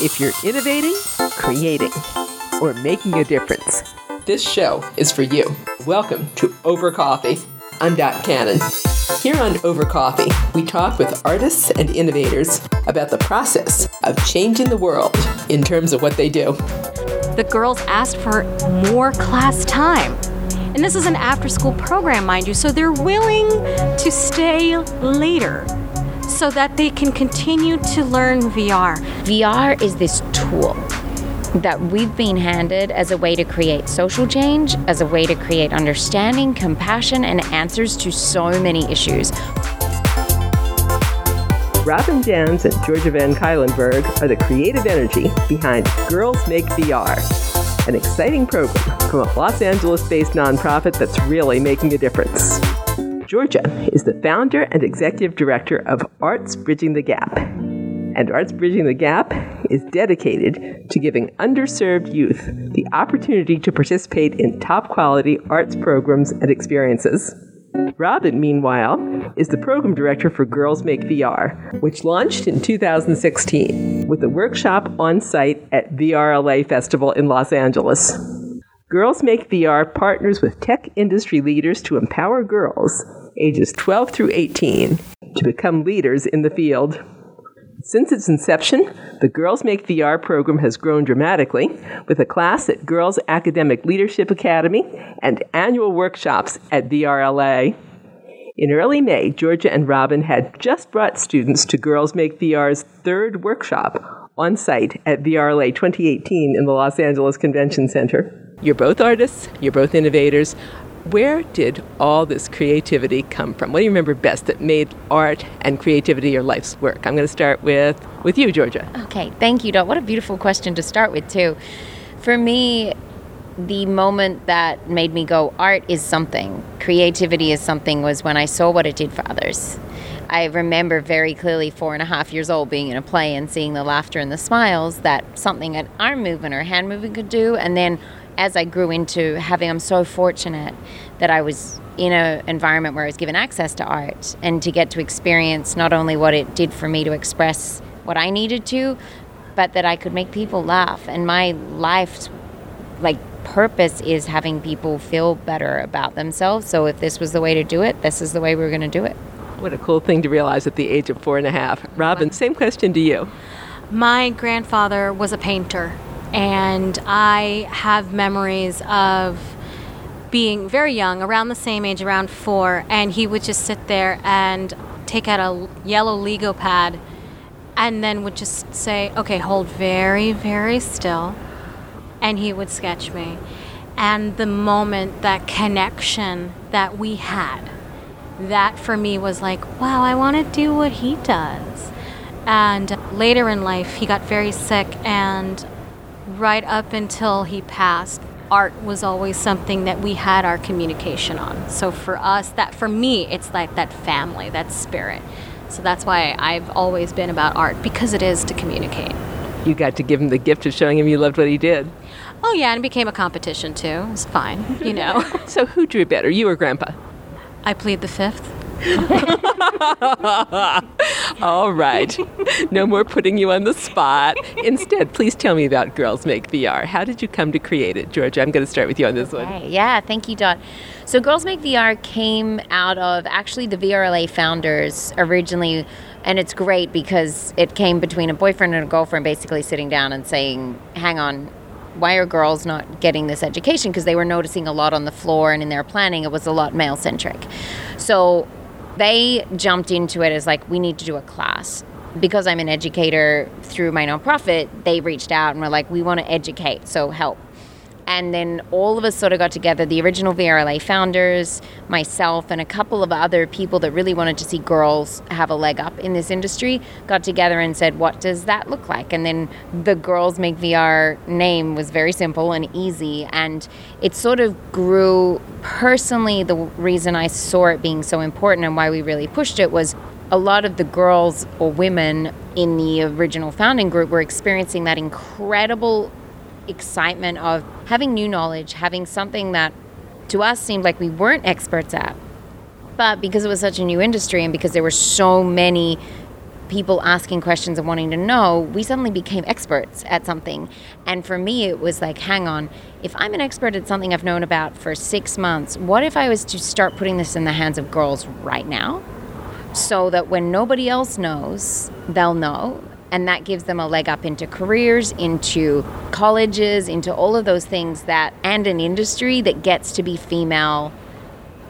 If you're innovating, creating, or making a difference, this show is for you. Welcome to Over Coffee. I'm Dot Cannon. Here on Over Coffee, we talk with artists and innovators about the process of changing the world in terms of what they do. The girls asked for more class time. And this is an after school program, mind you, so they're willing to stay later so that they can continue to learn VR. VR is this tool that we've been handed as a way to create social change, as a way to create understanding, compassion, and answers to so many issues. Robyn Janz and Georgia Van Cuylenburg are the creative energy behind Girls Make VR, an exciting program from a Los Angeles based nonprofit that's really making a difference. Georgia is the founder and executive director of Arts Bridging the Gap. And Arts Bridging the Gap is dedicated to giving underserved youth the opportunity to participate in top quality arts programs and experiences. Robyn, meanwhile, is the program director for Girls Make VR, which launched in 2016 with a workshop on site at VRLA Festival in Los Angeles. Girls Make VR partners with tech industry leaders to empower girls ages 12 through 18 to become leaders in the field. Since its inception, the Girls Make VR program has grown dramatically with a class at Girls Academic Leadership Academy and annual workshops at VRLA. In early May, Georgia and Robyn had just brought students to Girls Make VR's third workshop on site at VRLA 2018 in the Los Angeles Convention Center. You're both artists, you're both innovators. Where did all this creativity come from? What do you remember best that made art and creativity your life's work? I'm going to start with with you, Georgia. Okay, thank you, Dot. What a beautiful question to start with, too. For me, the moment that made me go, art is something, creativity is something, was when I saw what it did for others. I remember very clearly four and a half years old being in a play and seeing the laughter and the smiles that something an arm movement or hand movement could do, and then as I grew into having, I'm so fortunate that I was in an environment where I was given access to art and to get to experience not only what it did for me to express what I needed to, but that I could make people laugh. And my life's like purpose is having people feel better about themselves. So if this was the way to do it, this is the way we are going to do it. What a cool thing to realize at the age of four and a half. Robyn, same question to you. My grandfather was a painter and I have memories of being very young, around the same age, around four, and he would just sit there and take out a yellow Lego pad and then would just say, Okay, hold very, very still. And he would sketch me. And the moment, that connection that we had, that for me was like, wow, I want to do what he does. And later in life, he got very sick, and right up until he passed, art was always something that we had our communication on. So for us, that for me, it's like that family, that spirit. So that's why I've always been about art because it is to communicate. You got to give him the gift of showing him you loved what he did. Oh yeah, and it became a competition too. It was fine, you know. so who drew better, you or Grandpa? I plead the fifth. All right. No more putting you on the spot. Instead, please tell me about Girls Make VR. How did you come to create it? Georgia, I'm going to start with you on this okay. one. Yeah, thank you, Dot. So, Girls Make VR came out of actually the VRLA founders originally, and it's great because it came between a boyfriend and a girlfriend basically sitting down and saying, Hang on, why are girls not getting this education? Because they were noticing a lot on the floor and in their planning, it was a lot male centric. So they jumped into it as like, we need to do a class. Because I'm an educator through my nonprofit, they reached out and were like, we want to educate, so help. And then all of us sort of got together the original VRLA founders, myself, and a couple of other people that really wanted to see girls have a leg up in this industry got together and said, What does that look like? And then the Girls Make VR name was very simple and easy. And it sort of grew personally. The reason I saw it being so important and why we really pushed it was a lot of the girls or women in the original founding group were experiencing that incredible excitement of having new knowledge, having something that to us seemed like we weren't experts at. But because it was such a new industry and because there were so many people asking questions and wanting to know, we suddenly became experts at something. And for me, it was like, hang on, if I'm an expert at something I've known about for six months, what if I was to start putting this in the hands of girls right now? So that when nobody else knows, they'll know. And that gives them a leg up into careers, into colleges, into all of those things that, and an industry that gets to be female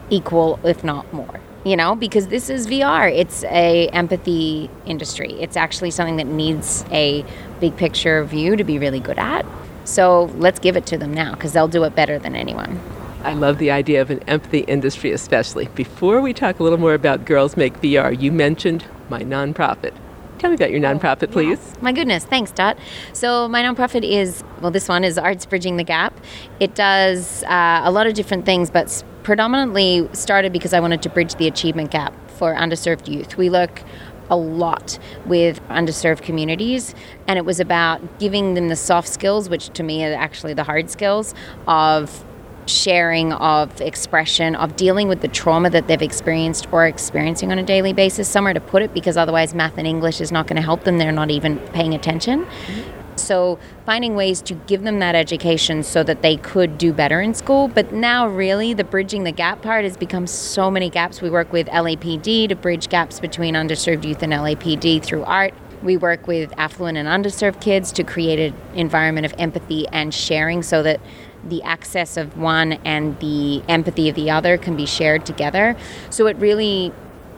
equal, if not more you know? Because this is vr it's a empathy industry. It's actually something that needs a big picture view to be really good at. So let's give it to them now because they'll do it better than anyone. I love the idea of an empathy industry, especially. Before we talk a little more about Girls Make VR, you mentioned my nonprofit. Tell me about your nonprofit, please. My goodness, thanks, Dot. So, my nonprofit is well, this one is Arts Bridging the Gap. It does uh, a lot of different things, but predominantly started because I wanted to bridge the achievement gap for underserved youth. We look a lot with underserved communities, and it was about giving them the soft skills, which to me are actually the hard skills, of sharing, of expression, of dealing with the trauma that they've experienced or experiencing on a daily basis, somewhere to put it, because otherwise math and English is not going to help them. They're not even paying attention. Mm-hmm. So, finding ways to give them that education so that they could do better in school. But now, really, the bridging the gap part has become so many gaps. We work with LAPD to bridge gaps between underserved youth and LAPD through art. We work with affluent and underserved kids to create an environment of empathy and sharing so that the access of one and the empathy of the other can be shared together. So it really,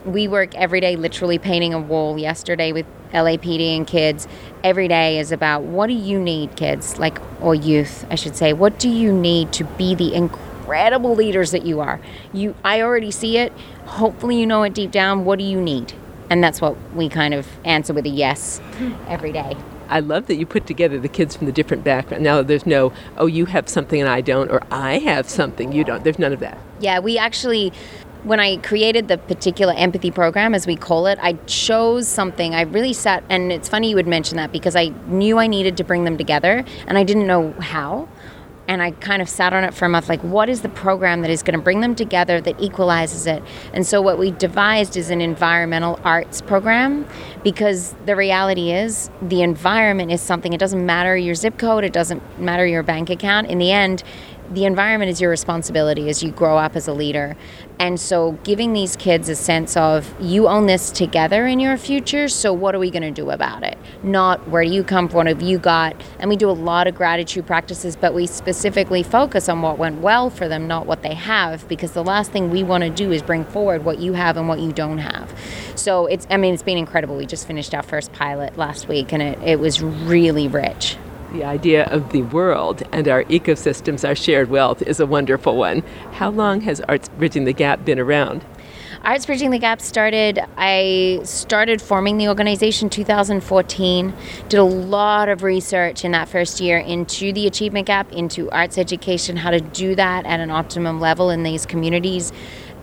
we work every day literally painting a wall. Yesterday with LAPD and kids, every day is about what do you need, kids, like, or youth, I should say. What do you need to be the incredible leaders that you are? You, I already see it. Hopefully, you know it deep down. What do you need? And that's what we kind of answer with a yes every day. I love that you put together the kids from the different backgrounds. Now there's no, oh, you have something and I don't, or I have something you don't. There's none of that. Yeah, we actually when I created the particular empathy program, as we call it, I chose something. I really sat, and it's funny you would mention that because I knew I needed to bring them together, and I didn't know how and I kind of sat on it for a month like, what is the program that is going to bring them together that equalizes it? And so, what we devised is an environmental arts program because the reality is the environment is something, it doesn't matter your zip code, it doesn't matter your bank account. In the end, the environment is your responsibility as you grow up as a leader. And so, giving these kids a sense of you own this together in your future, so what are we going to do about it? Not where you come from, what have you got? And we do a lot of gratitude practices, but we specifically focus on what went well for them, not what they have, because the last thing we want to do is bring forward what you have and what you don't have. So, it's, I mean, it's been incredible. We just finished our first pilot last week, and it, it was really rich. The idea of the world and our ecosystems, our shared wealth, is a wonderful one. How long has Arts Bridging the Gap been around? Arts Bridging the Gap started, I started forming the organization 2014, did a lot of research in that first year into the achievement gap, into arts education, how to do that at an optimum level in these communities.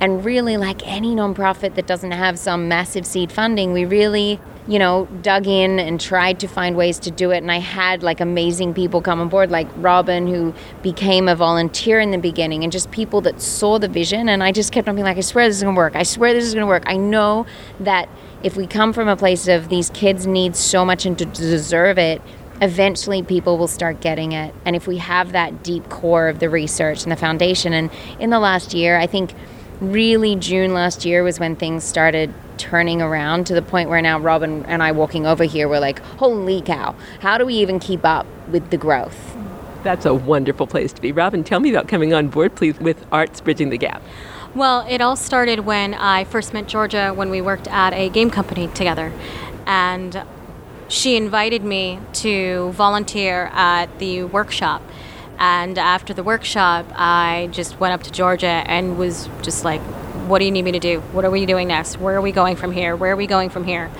And really, like any nonprofit that doesn't have some massive seed funding, we really, you know, dug in and tried to find ways to do it. And I had like amazing people come on board, like Robyn, who became a volunteer in the beginning, and just people that saw the vision. And I just kept on being like, I swear this is gonna work. I swear this is gonna work. I know that if we come from a place of these kids need so much and to deserve it, eventually people will start getting it. And if we have that deep core of the research and the foundation, and in the last year, I think really June last year was when things started turning around to the point where now Robyn and I walking over here we're like, holy cow, how do we even keep up with the growth? That's a wonderful place to be. Robyn, tell me about coming on board, please, with Arts Bridging the Gap. Well, it all started when I first met Georgia when we worked at a game company together. And she invited me to volunteer at the workshop and after the workshop, I just went up to Georgia and was just like, what do you need me to do? What are we doing next? Where are we going from here? Where are we going from here?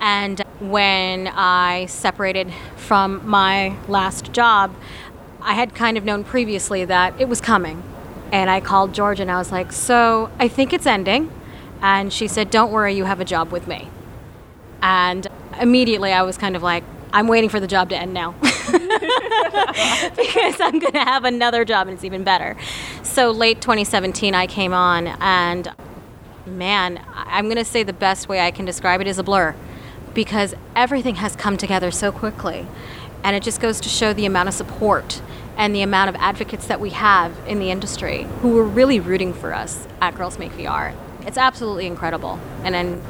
And when I separated from my last job, I had kind of known previously that it was coming. And I called Georgia and I was like, so I think it's ending. And she said, don't worry, you have a job with me. And immediately I was kind of like, I'm waiting for the job to end now. because I'm going to have another job and it's even better. So late 2017, I came on, and man, I'm going to say the best way I can describe it is a blur. because everything has come together so quickly. And it just goes to show the amount of support and the amount of advocates that we have in the industry who are really rooting for us at Girls Make VR. It's absolutely incredible. And then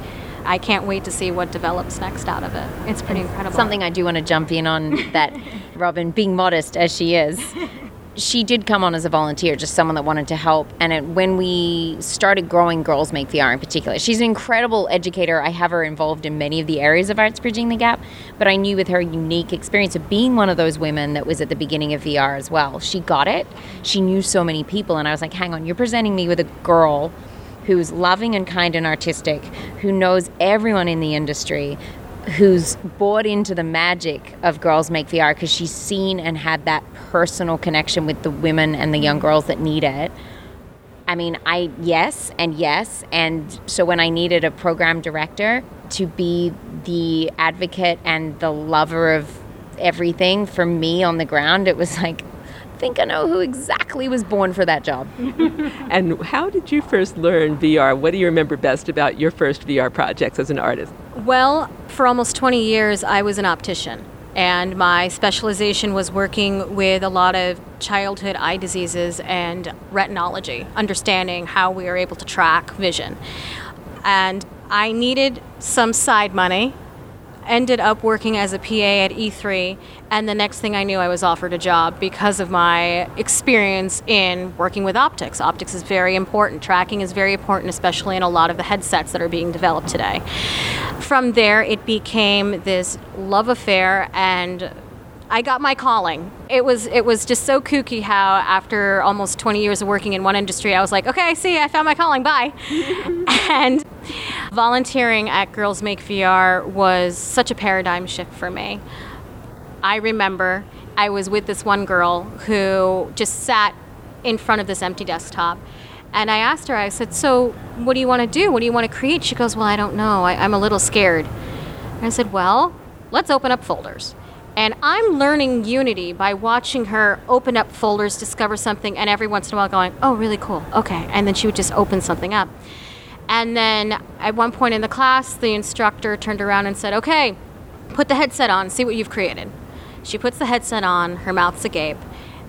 I can't wait to see what develops next out of it. It's pretty incredible. Something I do want to jump in on that Robyn, being modest as she is, she did come on as a volunteer, just someone that wanted to help. And it, when we started growing Girls Make VR in particular, she's an incredible educator. I have her involved in many of the areas of Arts Bridging the Gap, but I knew with her unique experience of being one of those women that was at the beginning of VR as well, she got it. She knew so many people. And I was like, hang on, you're presenting me with a girl who's loving and kind and artistic, who knows everyone in the industry, who's bought into the magic of Girls Make VR because she's seen and had that personal connection with the women and the young girls that need it. I mean, I, yes, and yes. And so when I needed a program director to be the advocate and the lover of everything for me on the ground, it was like, think I know who exactly was born for that job. and how did you first learn VR? What do you remember best about your first VR projects as an artist? Well, for almost 20 years, I was an optician. And my specialization was working with a lot of childhood eye diseases and retinology, understanding how we are able to track vision. And I needed some side money ended up working as a PA at E3, and the next thing I knew, I was offered a job because of my experience in working with optics. Optics is very important, tracking is very important, especially in a lot of the headsets that are being developed today. From there, it became this love affair and I got my calling. It was it was just so kooky how after almost 20 years of working in one industry, I was like, okay, see, I found my calling. Bye. and volunteering at Girls Make VR was such a paradigm shift for me. I remember I was with this one girl who just sat in front of this empty desktop. And I asked her, I said, So, what do you want to do? What do you want to create? She goes, Well, I don't know. I, am a little scared. And I said, Well, let's open up folders. And I'm learning Unity by watching her open up folders, discover something, and every once in a while going, oh, really cool, okay. And then she would just open something up. And then at one point in the class, the instructor turned around and said, okay, put the headset on, see what you've created. She puts the headset on, her mouth's agape,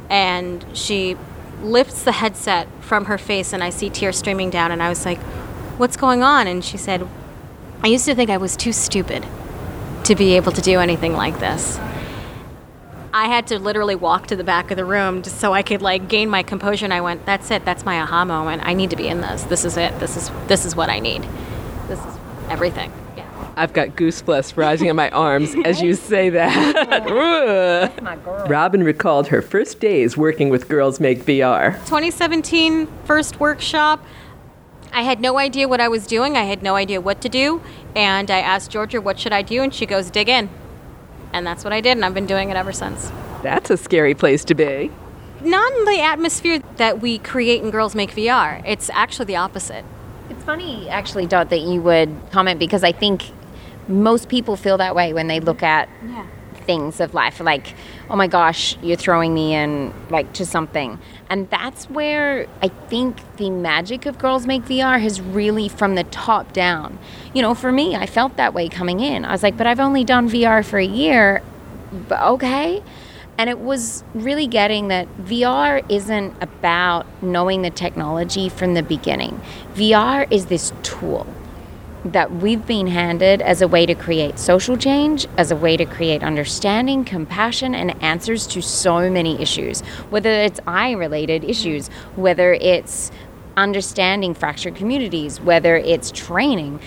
and she lifts the headset from her face, and I see tears streaming down. And I was like, what's going on? And she said, I used to think I was too stupid to be able to do anything like this. I had to literally walk to the back of the room just so I could like gain my composure. And I went, "That's it. That's my aha moment. I need to be in this. This is it. This is this is what I need. This is everything." Yeah. I've got goosebumps rising in my arms as you say that. Robyn recalled her first days working with Girls Make VR. 2017 first workshop. I had no idea what I was doing. I had no idea what to do. And I asked Georgia, what should I do? And she goes, dig in. And that's what I did, and I've been doing it ever since. That's a scary place to be. Not in the atmosphere that we create in Girls Make VR. It's actually the opposite. It's funny, actually, Dot, that you would comment because I think most people feel that way when they look at yeah. things of life. Like, oh my gosh, you're throwing me in like to something. And that's where I think the magic of Girls Make VR has really from the top down. You know, for me, I felt that way coming in. I was like, but I've only done VR for a year. But okay. And it was really getting that VR isn't about knowing the technology from the beginning. VR is this tool that we've been handed as a way to create social change, as a way to create understanding, compassion, and answers to so many issues, whether it's eye related issues, whether it's understanding fractured communities, whether it's training.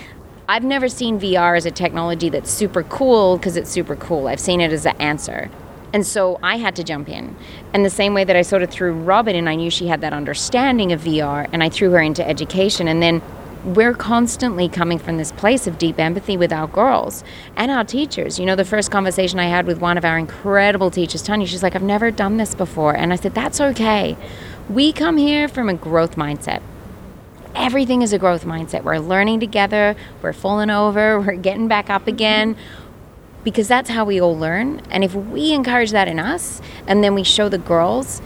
I've never seen VR as a technology that's super cool because it's super cool. I've seen it as an answer. And so I had to jump in. And the same way that I sort of threw Robyn in, I knew she had that understanding of VR, and I threw her into education. And then we're constantly coming from this place of deep empathy with our girls and our teachers. You know, the first conversation I had with one of our incredible teachers, Tanya, she's like, I've never done this before. And I said, That's okay. We come here from a growth mindset. Everything is a growth mindset. We're learning together, we're falling over, we're getting back up mm-hmm. again. Because that's how we all learn. And if we encourage that in us and then we show the girls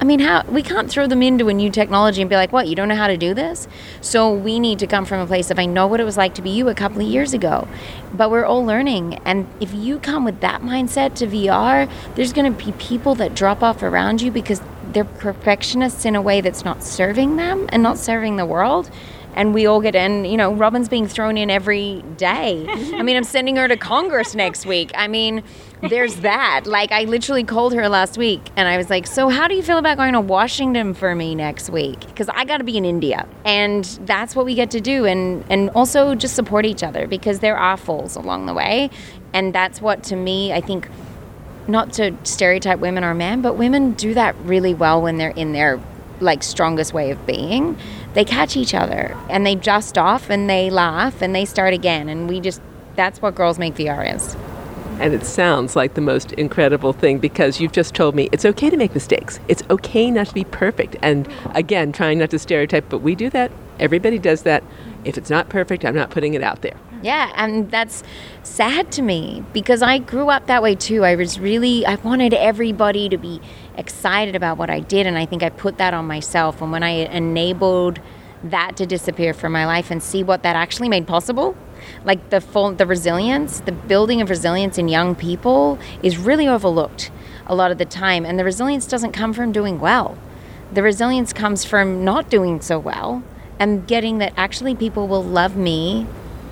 I mean, how we can't throw them into a new technology and be like, "What? You don't know how to do this?" So we need to come from a place of I know what it was like to be you a couple of years ago, but we're all learning. And if you come with that mindset to VR, there's going to be people that drop off around you because they're perfectionists in a way that's not serving them and not serving the world and we all get in. You know, Robyn's being thrown in every day. I mean, I'm sending her to Congress next week. I mean, there's that. Like, I literally called her last week and I was like, So, how do you feel about going to Washington for me next week? Because I got to be in India. And that's what we get to do. And, and also just support each other because there are falls along the way. And that's what, to me, I think, not to stereotype women or men, but women do that really well when they're in their like strongest way of being they catch each other and they just off and they laugh and they start again. And we just, that's what Girls Make VR is. And it sounds like the most incredible thing because you've just told me it's okay to make mistakes. It's okay not to be perfect. And again, trying not to stereotype, but we do that. Everybody does that. If it's not perfect, I'm not putting it out there. Yeah, and that's sad to me because I grew up that way too. I was really, I wanted everybody to be excited about what I did, and I think I put that on myself. And when I enabled that to disappear from my life and see what that actually made possible, like the full, the resilience, the building of resilience in young people is really overlooked a lot of the time. And the resilience doesn't come from doing well. The resilience comes from not doing so well and getting that actually people will love me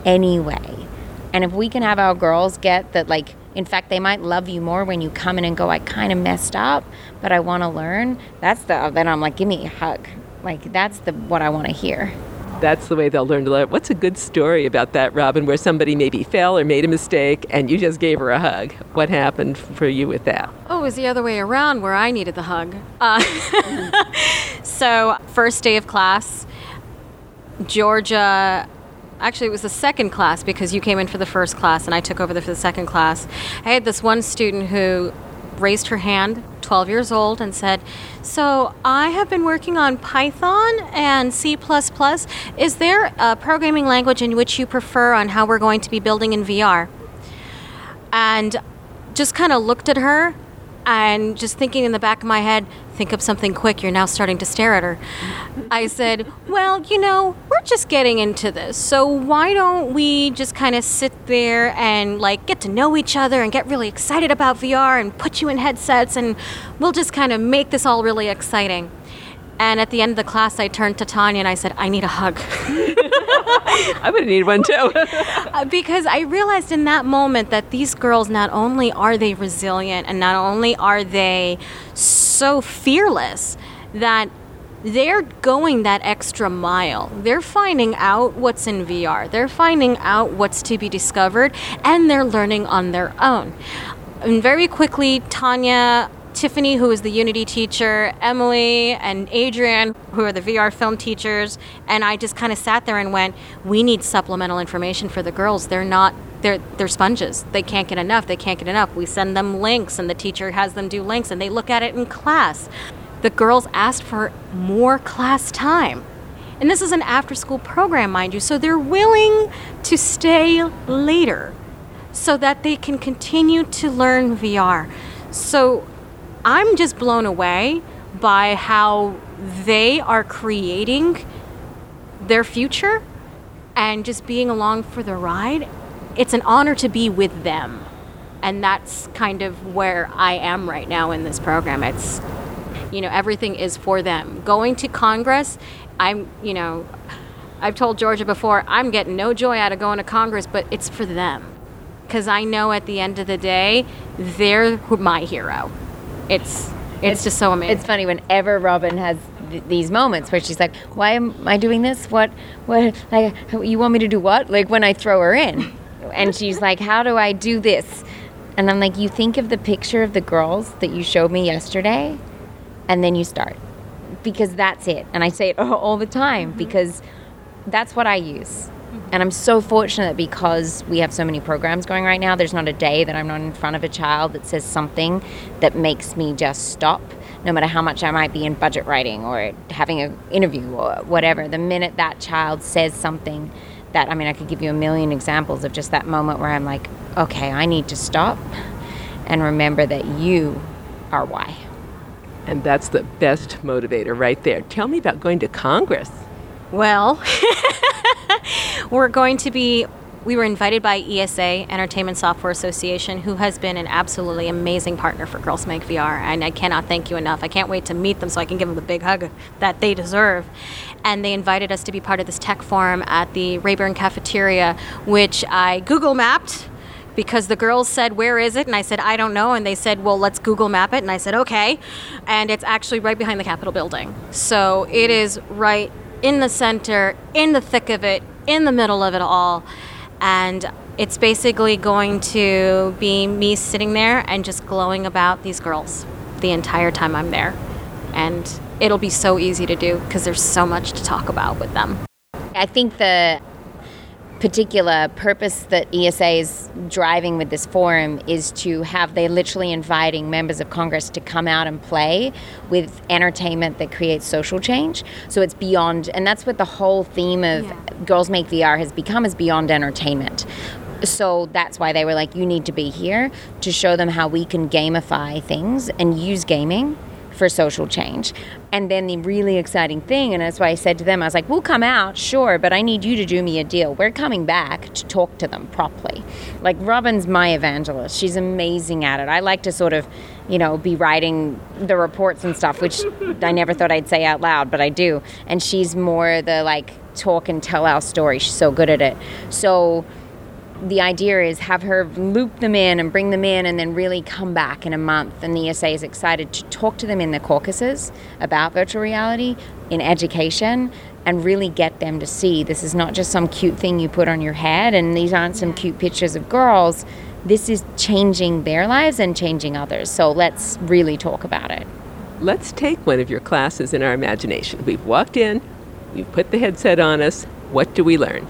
anyway. And if we can have our girls get that, like, in fact, they might love you more when you come in and go, I kind of messed up, but I want to learn. That's the, then I'm like, give me a hug. Like, that's the, what I want to hear. That's the way they'll learn to learn. What's a good story about that, Robyn, where somebody maybe fell or made a mistake and you just gave her a hug? What happened for you with that? Oh, it was the other way around where I needed the hug. Uh, so, first day of class, Georgia actually it was the second class because you came in for the first class and I took over the, for the second class. I had this one student who raised her hand, 12 years old, and said, So I have been working on Python and C. Is there a programming language in which you prefer on how we're going to be building in VR? And just kind of looked at her and just thinking in the back of my head, think of something quick, you're now starting to stare at her. I said, Well, you know, we're just getting into this. So why don't we just kind of sit there and like get to know each other and get really excited about VR and put you in headsets and we'll just kind of make this all really exciting. And at the end of the class, I turned to Tanya and I said, I need a hug. I would need one too. Uh, because I realized in that moment that these girls, not only are they resilient and not only are they so fearless, that they're going that extra mile. They're finding out what's in VR, they're finding out what's to be discovered, and they're learning on their own. And very quickly, Tanya Tiffany, who is the Unity teacher, Emily and Adrian, who are the VR film teachers, and I just kind of sat there and went, "We need supplemental information for the girls. They're not they're they're sponges. They can't get enough. They can't get enough. We send them links, and the teacher has them do links, and they look at it in class. The girls asked for more class time." And this is an after school program, mind you, so they're willing to stay later so that they can continue to learn VR. So I'm just blown away by how they are creating their future and just being along for the ride. It's an honor to be with them. And that's kind of where I am right now in this program. It's, you know, everything is for them. Going to Congress, I'm, you know, I've told Georgia before, I'm getting no joy out of going to Congress, but it's for them. Because I know at the end of the day, they're my hero it's it's, it's just so amazing. It's funny whenever Robyn has th- these moments where she's like, "Why am I doing this? What? What? Like, you want me to do what?" Like when I throw her in, and she's like, "How do I do this?" And I'm like, "You think of the picture of the girls that you showed me yesterday, and then you start, because that's it." And I say it all the time mm-hmm. because that's what I use. And I'm so fortunate because we have so many programs going right now. There's not a day that I'm not in front of a child that says something that makes me just stop, no matter how much I might be in budget writing or having an interview or whatever. The minute that child says something that, I mean, I could give you a million examples of just that moment where I'm like, okay, I need to stop and remember that you are why. And that's the best motivator right there. Tell me about going to Congress. Well, we're going to be we were invited by ESA, Entertainment Software Association, who has been an absolutely amazing partner for Girls Make VR, and I cannot thank you enough. I can't wait to meet them so I can give them the big hug that they deserve. And they invited us to be part of this tech forum at the Rayburn Cafeteria, which I Google mapped because the girls said, Where is it? And I said, I don't know. And they said, Well, let's Google map it. And I said, Okay. And it's actually right behind the Capitol building. So it is right in the center, in the thick of it, in the middle of it all and it's basically going to be me sitting there and just glowing about these girls the entire time I'm there. And it'll be so easy to do because there's so much to talk about with them. I think the particular purpose that ESA is driving with this forum is to have they're literally inviting members of Congress to come out and play with entertainment that creates social change. So it's beyond, and that's what the whole theme of yeah. Girls Make VR has become is beyond entertainment. So that's why they were like, you need to be here to show them how we can gamify things and use gaming for social change. And then the really exciting thing, and that's why I said to them, I was like, we'll come out, sure, but I need you to do me a deal. We're coming back to talk to them properly. Like, Robyn's my evangelist. She's amazing at it. I like to sort of, you know, be writing the reports and stuff, which I never thought I'd say out loud, but I do. And she's more the like talk and tell our story. She's so good at it. So, the idea is have her loop them in and bring them in and then really come back in a month. And the ESA is excited to talk to them in the caucuses about virtual reality in education and really get them to see this is not just some cute thing you put on your head and these aren't some cute pictures of girls. This is changing their lives and changing others. So let's really talk about it. Let's take one of your classes in our imagination. We've walked in, we've put the headset on us. What do we learn?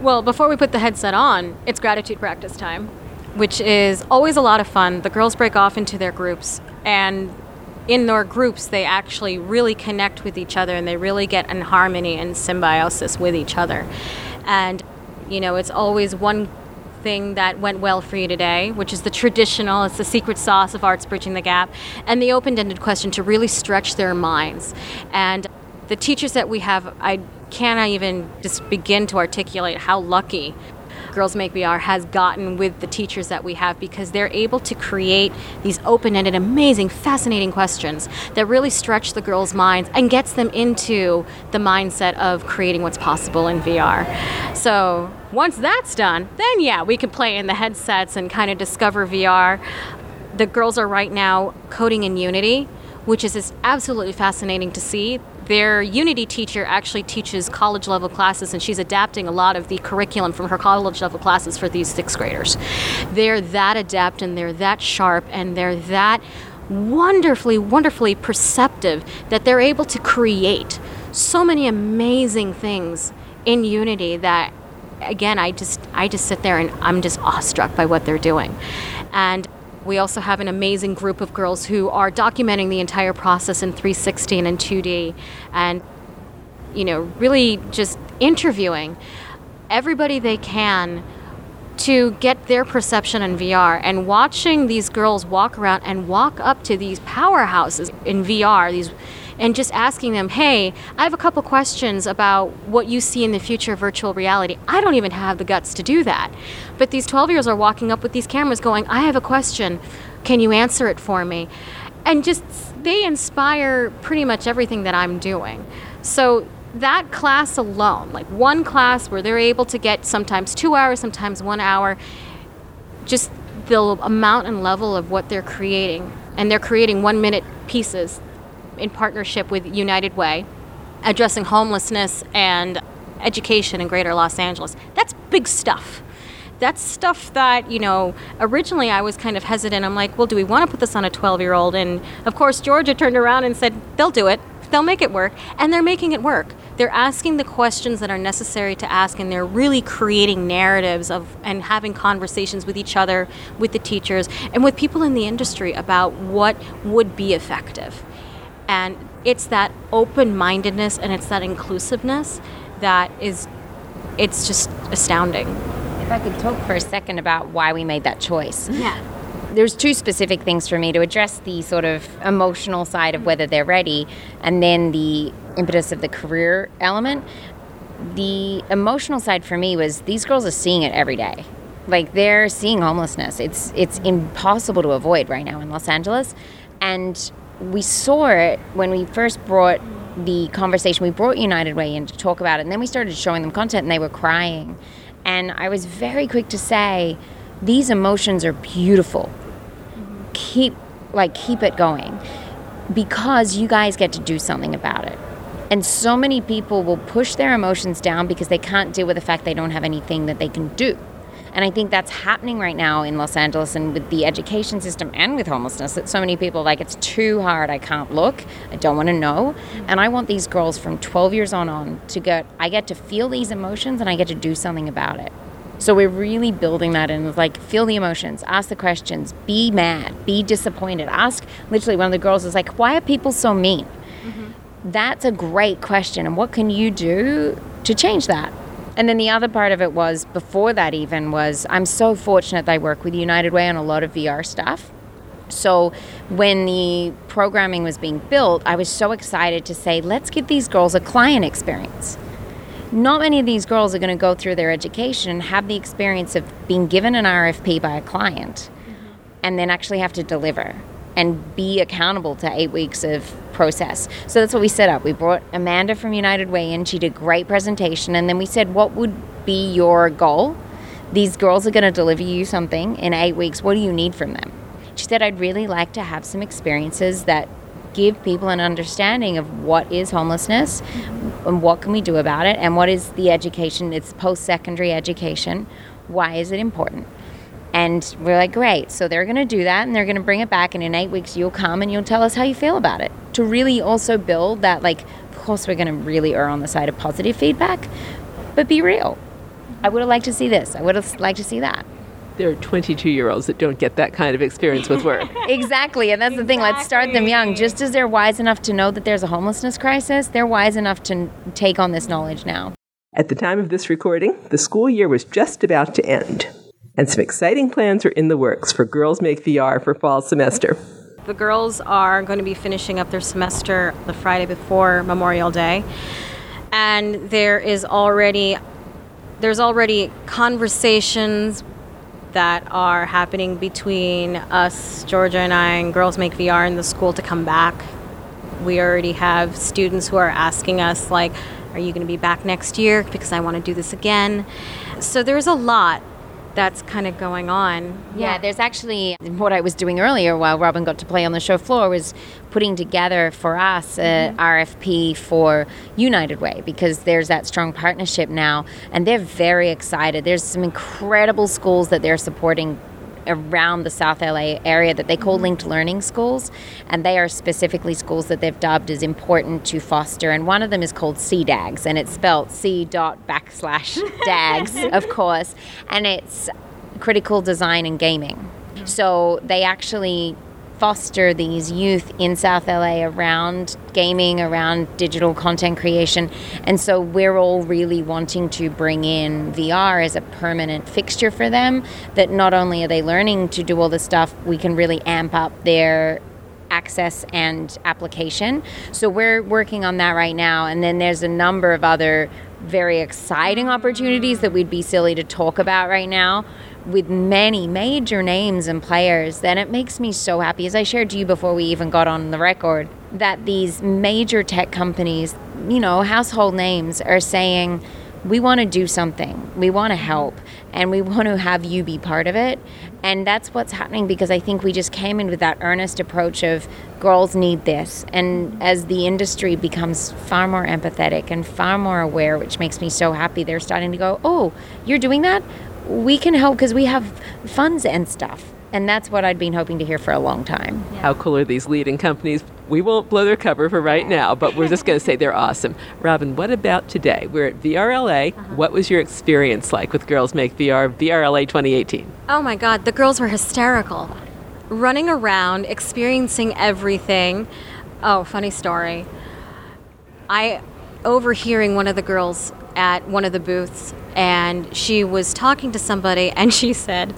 Well, before we put the headset on, it's gratitude practice time, which is always a lot of fun. The girls break off into their groups, and in their groups, they actually really connect with each other and they really get in harmony and symbiosis with each other. And, you know, it's always one that went well for you today, which is the traditional, it's the secret sauce of Arts Bridging the Gap, and the open ended question to really stretch their minds. And the teachers that we have, I cannot even just begin to articulate how lucky Girls Make VR has gotten with the teachers that we have because they're able to create these open ended, amazing, fascinating questions that really stretch the girls' minds and gets them into the mindset of creating what's possible in VR. So once that's done, then yeah, we can play in the headsets and kind of discover VR. The girls are right now coding in Unity, which is absolutely fascinating to see their Unity teacher actually teaches college level classes, and she's adapting a lot of the curriculum from her college level classes for these sixth graders. They're that adept and they're that sharp and they're that wonderfully, wonderfully perceptive that they're able to create so many amazing things in Unity that again I just I just sit there and I'm just awestruck by what they're doing. And we also have an amazing group of girls who are documenting the entire process in 360 and in 2D and you know, really just interviewing everybody they can to get their perception in VR and watching these girls walk around and walk up to these powerhouses in VR, these and just asking them, hey, I have a couple questions about what you see in the future of virtual reality. I don't even have the guts to do that. But these 12 year olds are walking up with these cameras going, I have a question. Can you answer it for me? And just they inspire pretty much everything that I'm doing. So that class alone, like one class where they're able to get sometimes two hours, sometimes one hour, just the amount and level of what they're creating. And they're creating one minute pieces in partnership with United Way, addressing homelessness and education in greater Los Angeles. That's big stuff. That's stuff that, you know, originally I was kind of hesitant. I'm like, well, do we want to put this on a 12 year old? And of course, Georgia turned around and said, they'll do it. They'll make it work. And they're making it work. They're asking the questions that are necessary to ask, and they're really creating narratives of and having conversations with each other, with the teachers, and with people in the industry about what would be effective. And it's that open mindedness and it's that inclusiveness that is, it's just astounding. If I could talk for a second about why we made that choice. Yeah. there's two specific things for me to address the sort of emotional side of whether they're ready and then the impetus of the career element the emotional side for me was these girls are seeing it every day like they're seeing homelessness it's it's impossible to avoid right now in los angeles and we saw it when we first brought the conversation we brought united way in to talk about it and then we started showing them content and they were crying. And i was very quick to say these emotions are beautiful. Keep like keep it going. Because you guys get to do something about it. And so many people will push their emotions down because they can't deal with the fact they don't have anything that they can do and I think that's happening right now in Los Angeles and with the education system and with homelessness that so many people like it's too hard, I can't look, I don't want to know. And I want these girls from 12 years on on to get I get to feel these emotions and I get to do something about it. So we're really building that in like feel the emotions, ask the questions, be mad, be disappointed. Ask literally one of the girls is like, why are people so mean? Mm-hmm. That's a great question. And what can you do to change that? And then the other part of it was before that even was I'm so fortunate that I work with United Way on a lot of VR stuff. So when the programming was being built, I was so excited to say, let's give these girls a client experience. Not many of these girls are going to go through their education and have the experience of being given an RFP by a client mm-hmm. and then actually have to deliver and be accountable to eight weeks of process. So that's what we set up. We brought Amanda from United Way in. She did a great presentation. And then we said, what would be your goal? These girls are going to deliver you something in eight weeks. What do you need from them? She said, I'd really like to have some experiences that give people an understanding of what is homelessness and what can we do about it and what is the education it's post-secondary education why is it important and we're like, great. So they're going to do that and they're going to bring it back. And in eight weeks, you'll come and you'll tell us how you feel about it. To really also build that, like, of course, we're going to really err on the side of positive feedback, but be real. I would have liked to see this. I would have liked to see that. There are 22 year olds that don't get that kind of experience with work. exactly. And that's exactly. the thing. Let's start them young. Just as they're wise enough to know that there's a homelessness crisis, they're wise enough to take on this knowledge now. At the time of this recording, the school year was just about to end and some exciting plans are in the works for Girls Make VR for fall semester. The girls are going to be finishing up their semester the Friday before Memorial Day, and there is already there's already conversations that are happening between us, Georgia and I, and Girls Make VR in the school to come back. We already have students who are asking us like, "Are you going to be back next year?" Because I want to do this again. So there's a lot that's kind of going on. Yeah. yeah, there's actually what I was doing earlier while Robyn got to play on the show floor was putting together for us an mm-hmm. RFP for United Way because there's that strong partnership now and they're very excited. There's some incredible schools that they're supporting around the South LA area that they call mm-hmm. linked learning schools, and they are specifically schools that they've dubbed as important to foster. And one of them is called CDAGS, and it's spelled C dot backslash DAGS, of course, and it's critical design and gaming. Mm-hmm. So they actually foster these youth in South LA around gaming, around digital content creation. And so we're all really wanting to bring in VR as a permanent fixture for them that not only are they learning to do all this stuff, we can really amp up their access and application. So we're working on that right now. And then there's a number of other very exciting opportunities that we'd be silly to talk about right now with many major names and players, then it makes me so happy. As I shared to you before we even got on the record, that these major tech companies, you know, household names, are saying, we want to do something, we want to help, and we want to have you be part of it. And that's what's happening because I think we just came in with that earnest approach of girls need this. And as the industry becomes far more empathetic and far more aware, which makes me so happy, they're starting to go, oh, you're doing that? We can help because we have funds and stuff. And that's what I'd been hoping to hear for a long time. Yeah. How cool are these leading companies? We won't blow their cover for right now, but we're just going to say they're awesome. Robyn, what about today? We're at VRLA. Uh-huh. What was your experience like with Girls Make VR, VRLA 2018? Oh my God, the girls were hysterical. Running around, experiencing everything. Oh, funny story. I overhearing one of the girls at one of the booths and she was talking to somebody and she said,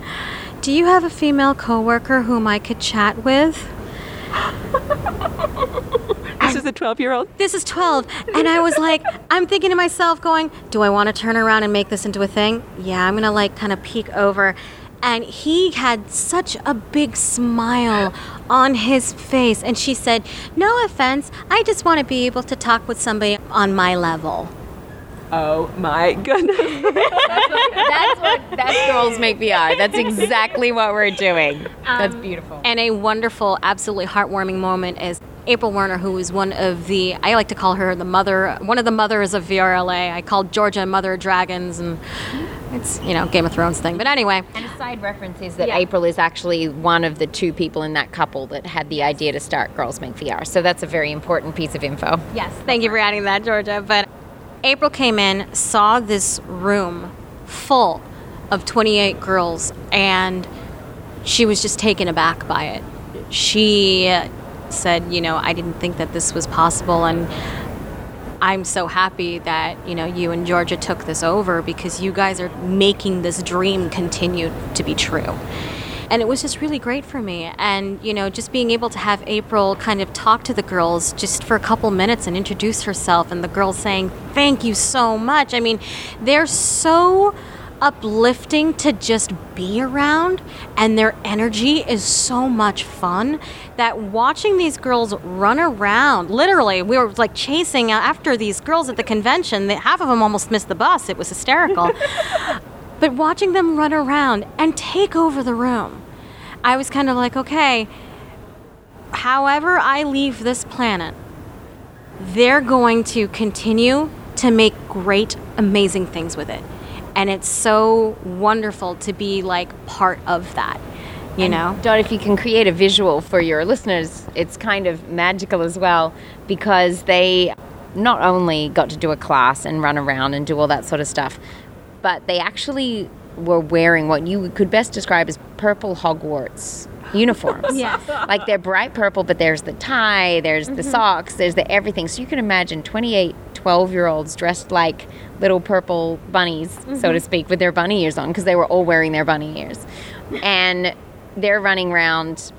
Do you have a female coworker whom I could chat with? This is a 12 year old? This is 12. And I was like, I'm thinking to myself, going, do I want to turn around and make this into a thing? Yeah, I'm going to like kind of peek over. And he had such a big smile on his face. And she said, No offense, I just want to be able to talk with somebody on my level. Oh my goodness. That's what that's girls make VR. That's exactly what we're doing. That's um, beautiful. And a wonderful, absolutely heartwarming moment is April Werner, who is one of the, I like to call her the mother, one of the mothers of VRLA. I called Georgia Mother of Dragons, and it's, you know, Game of Thrones thing. But anyway, And a side reference is that Yeah. April is actually one of the two people in that couple that had the idea to start Girls Make VR. So that's a very important piece of info. yes, thank you for adding that, Georgia. But April came in, saw this room full of 28 girls, and she was just taken aback by it. She said, you know, I didn't think that this was possible, and I'm so happy that, you know, you and Georgia took this over because you guys are making this dream continue to be true. And it was just really great for me. And, you know, just being able to have April kind of talk to the girls just for a couple minutes and introduce herself, and the girls saying, Thank you so much. I mean, they're so uplifting to just be around and their energy is so much fun that watching these girls run around literally we were like chasing after these girls at the convention half of them almost missed the bus it was hysterical but watching them run around and take over the room i was kind of like okay however i leave this planet they're going to continue to make great, amazing things with it. And it's so wonderful to be like part of that, you know? Dot, if you can create a visual for your listeners, it's kind of magical as well because they not only got to do a class and run around and do all that sort of stuff, but they actually were wearing what you could best describe as purple Hogwarts uniforms. Yes. Like they're bright purple, but there's the tie, there's the mm-hmm. socks, there's the everything. So you can imagine 28 12 year olds dressed like little purple bunnies, so to mm-hmm. speak, with their bunny ears on because they were all wearing their bunny ears. And they're running around.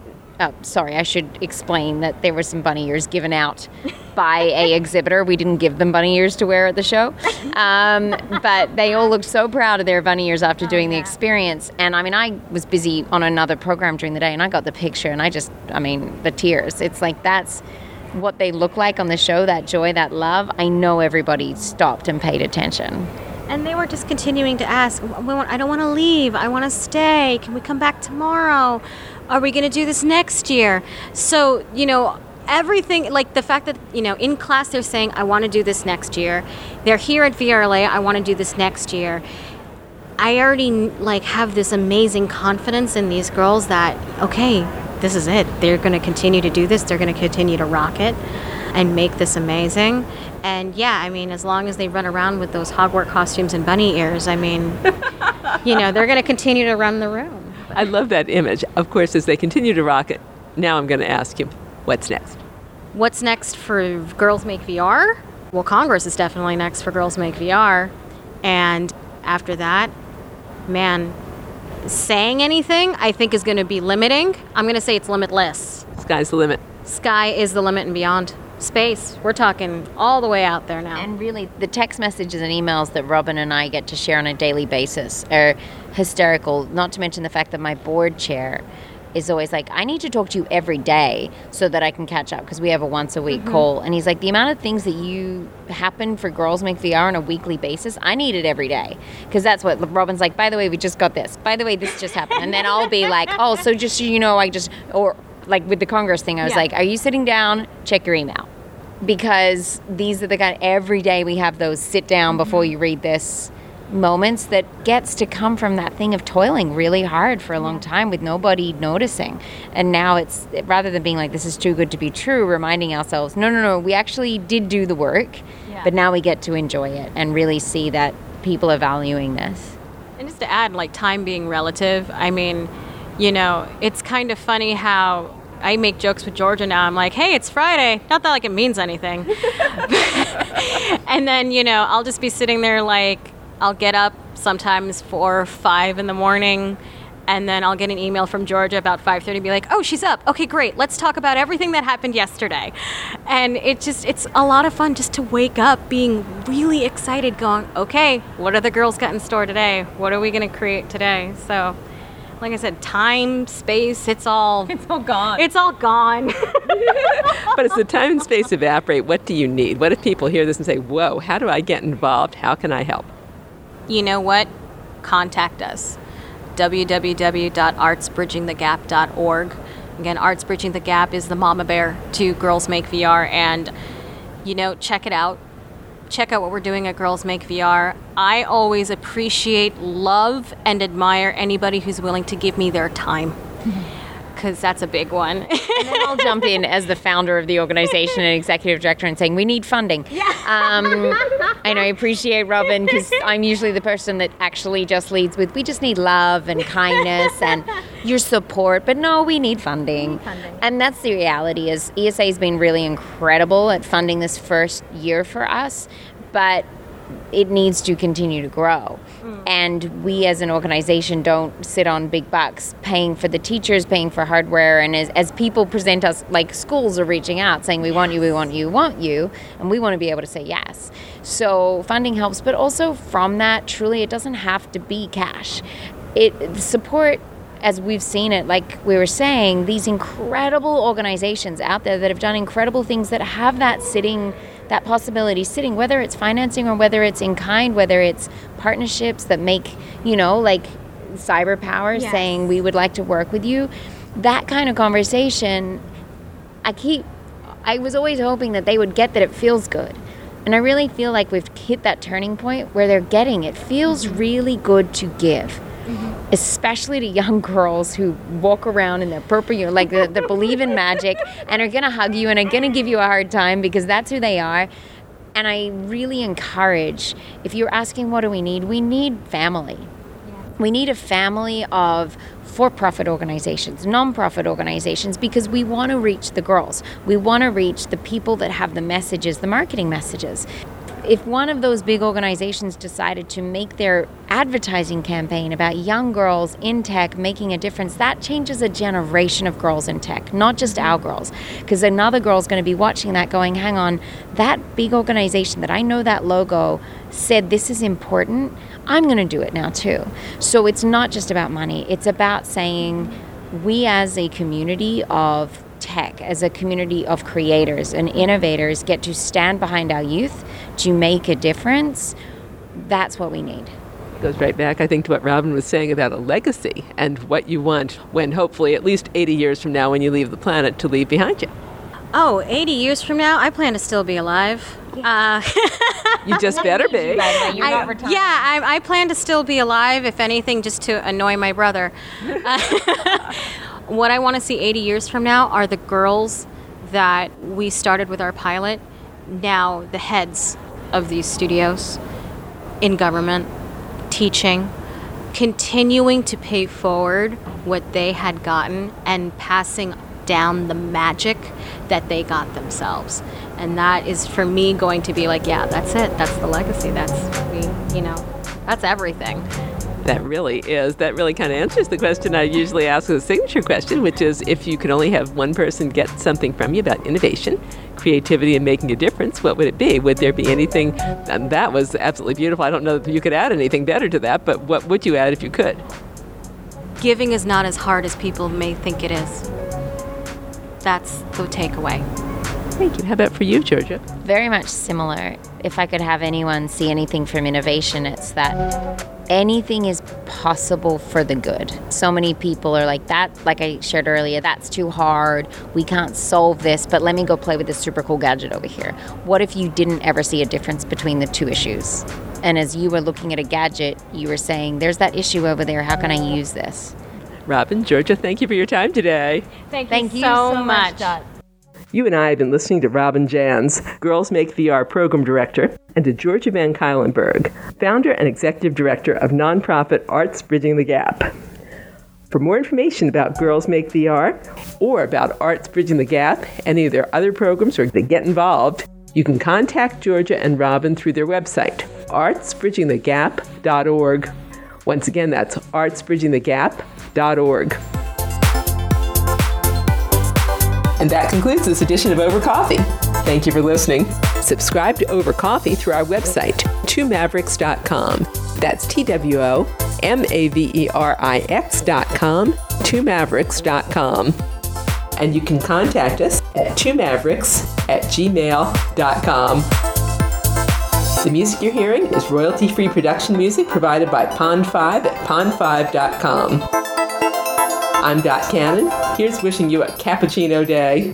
Oh, sorry, I should explain that there were some bunny ears given out by a exhibitor. We didn't give them bunny ears to wear at the show, um, but they all looked so proud of their bunny ears after doing the experience. And I mean, I was busy on another program during the day, and I got the picture, and I just, I mean, the tears. It's like that's what they look like on the show. That joy, that love. I know everybody stopped and paid attention. And they were just continuing to ask, want- I don't want to leave. I want to stay. Can we come back tomorrow? Are we going to do this next year? So, you know, everything, like the fact that, you know, in class they're saying, I want to do this next year. They're here at VRLA, I want to do this next year. I already like have this amazing confidence in these girls that okay, this is it. They're going to continue to do this. They're going to continue to rock it and make this amazing. And yeah, I mean, as long as they run around with those Hogwarts costumes and bunny ears, I mean, you know, they're going to continue to run the room. I love that image. Of course, as they continue to rock it, now I'm going to ask you, what's next? What's next for Girls Make VR? Well, Congress is definitely next for Girls Make VR. And after that, man, saying anything I think is going to be limiting. I'm going to say it's limitless. Sky's the limit. Sky is the limit and beyond. Space, we're talking all the way out there now. And really, the text messages and emails that Robyn and I get to share on a daily basis are hysterical. Not to mention the fact that my board chair is always like, I need to talk to you every day so that I can catch up because we have a once a week mm-hmm. call. And he's like, the amount of things that you happen for Girls Make VR on a weekly basis, I need it every day because that's what Robyn's like. By the way, we just got this. By the way, this just happened. And then I'll be like, oh, so just so you know, I just, or like with the Congress thing, I was Yeah. like, are you sitting down? Check your email because these are the kind every day we have those sit down mm-hmm. before you read this moments that gets to come from that thing of toiling really hard for a long time with nobody noticing and now it's rather than being like this is too good to be true reminding ourselves no no no we actually did do the work Yeah. but now we get to enjoy it and really see that people are valuing this And just to add, like time being relative, I mean, you know, it's kind of funny how I make jokes with Georgia now. I'm like, hey, it's Friday. Not that like it means anything. and then, you know, I'll just be sitting there like, I'll get up sometimes four or five in the morning and then I'll get an email from Georgia about 5:30 and be like, "Oh, she's up. Okay, great. Let's talk about everything that happened yesterday." And it just it's a lot of fun just to wake up being really excited going, "Okay, what are the girls got in store today? What are we going to create today?" So, like I said, time, space, it's all It's all gone. it's all gone. But as the time and space evaporate, what do you need? What if people hear this and say, whoa, how do I get involved? How can I help? You know what? Contact us. www.artsbridgingthegap.org. Again, Arts Bridging the Gap is the mama bear to Girls Make VR, and you know, check it out. Check out what we're doing at Girls Make VR. I always appreciate, love, and admire anybody who's willing to give me their time, because that's a big one. and then I'll jump in as the founder of the organization and executive director and saying we need funding. Yeah. Um, and I appreciate Robyn because I'm usually the person that actually just leads with we just need love and kindness and your support. But no, we need funding. funding. And that's the reality. Is ESA has been really incredible at funding this first year for us, but it needs to continue to grow. And we as an organization don't sit on big bucks paying for the teachers, paying for hardware. And as, as people present us, like schools are reaching out saying, we want you, we want you, want you. And we want to be able to say yes. So funding helps. But also from that, truly, it doesn't have to be cash. It support as we've seen it, like we were saying, these incredible organizations out there that have done incredible things that have that sitting, that possibility sitting, whether it's financing or whether it's in kind, whether it's partnerships that make, you know, like cyber power Yes. saying we would like to work with you. That kind of conversation, I keep, I was always hoping that they would get that it feels good. And I really feel like we've hit that turning point where they're getting it. Feels mm-hmm. really good to give especially to young girls who walk around in their purple uniform, like that that believe in magic and are gonna hug you and are gonna give you a hard time because that's who they are. And I really encourage, if you're asking what do we need, we need family. We need a family of for profit organizations, non profit organizations, because we want to reach the girls. We want to reach the people that have the messages, the marketing messages. If one of those big organizations decided to make their advertising campaign about young girls in tech making a difference, that changes a generation of girls in tech, not just our girls. Because another girl's going to be watching that going, hang on, that big organization that I know that logo said this is important. I'm going to do it now too. So it's not just about money, it's about saying we as a community of tech, as a community of creators and innovators, get to stand behind our youth to make a difference. That's what we need. Goes right back, I think, to what Robyn was saying about a legacy and what you want when hopefully at least 80 years from now when you leave the planet to leave behind you. oh, 80 years from now, I plan to still be alive. Uh, You just better be. I- Yeah, I, I plan to still be alive, if anything, just to annoy my brother. Uh, what I want to see 80 years from now are the girls that we started with our pilot, now the heads of these studios in government, teaching, continuing to pay forward what they had gotten and passing down the magic that they got themselves. And that is for me going to be like, yeah, that's it. That's the legacy. That's we, you know, that's everything. That really is. That really kind of answers the question I usually ask as a signature question, which is if you could only have one person get something from you about innovation, creativity, and making a difference, what would it be? Would there be anything? And that was absolutely beautiful. I don't know that you could add anything better to that, but what would you add if you could? Giving is not as hard as people may think it is. That's the takeaway. Thank you. How about for you, Georgia? Very much similar. If I could have anyone see anything from innovation, it's that anything is possible for the good. So many people are like that, like I shared earlier, that's too hard. We can't solve this, but let me go play with this super cool gadget over here. What if you didn't ever see a difference between the two issues? And as you were looking at a gadget, you were saying, there's that issue over there. How can I use this? Robyn, Georgia, thank you for your time today. Thank, Thank you so, much. Dot. You and I have been listening to Robyn Janz, Girls Make VR Program Director, and to Georgia Van Cuylenburg, Founder and Executive Director of nonprofit Arts Bridging the Gap. For more information about Girls Make VR or about Arts Bridging the Gap, any of their other programs, or to get involved, you can contact Georgia and Robin through their website, artsbridgingthegap.org. Once again, that's artsbridgingthegap.org. And that concludes this edition of Over Coffee. Thank you for listening. Subscribe to Over Coffee through our website, twomaverix.com. That's T W O M A V E R I X.com, twomaverix.com. And you can contact us at twomaverix at gmail.com. The music you're hearing is royalty free production music provided by Pond5 at pond5.com. I'm Dot Cannon. Here's wishing you a cappuccino day.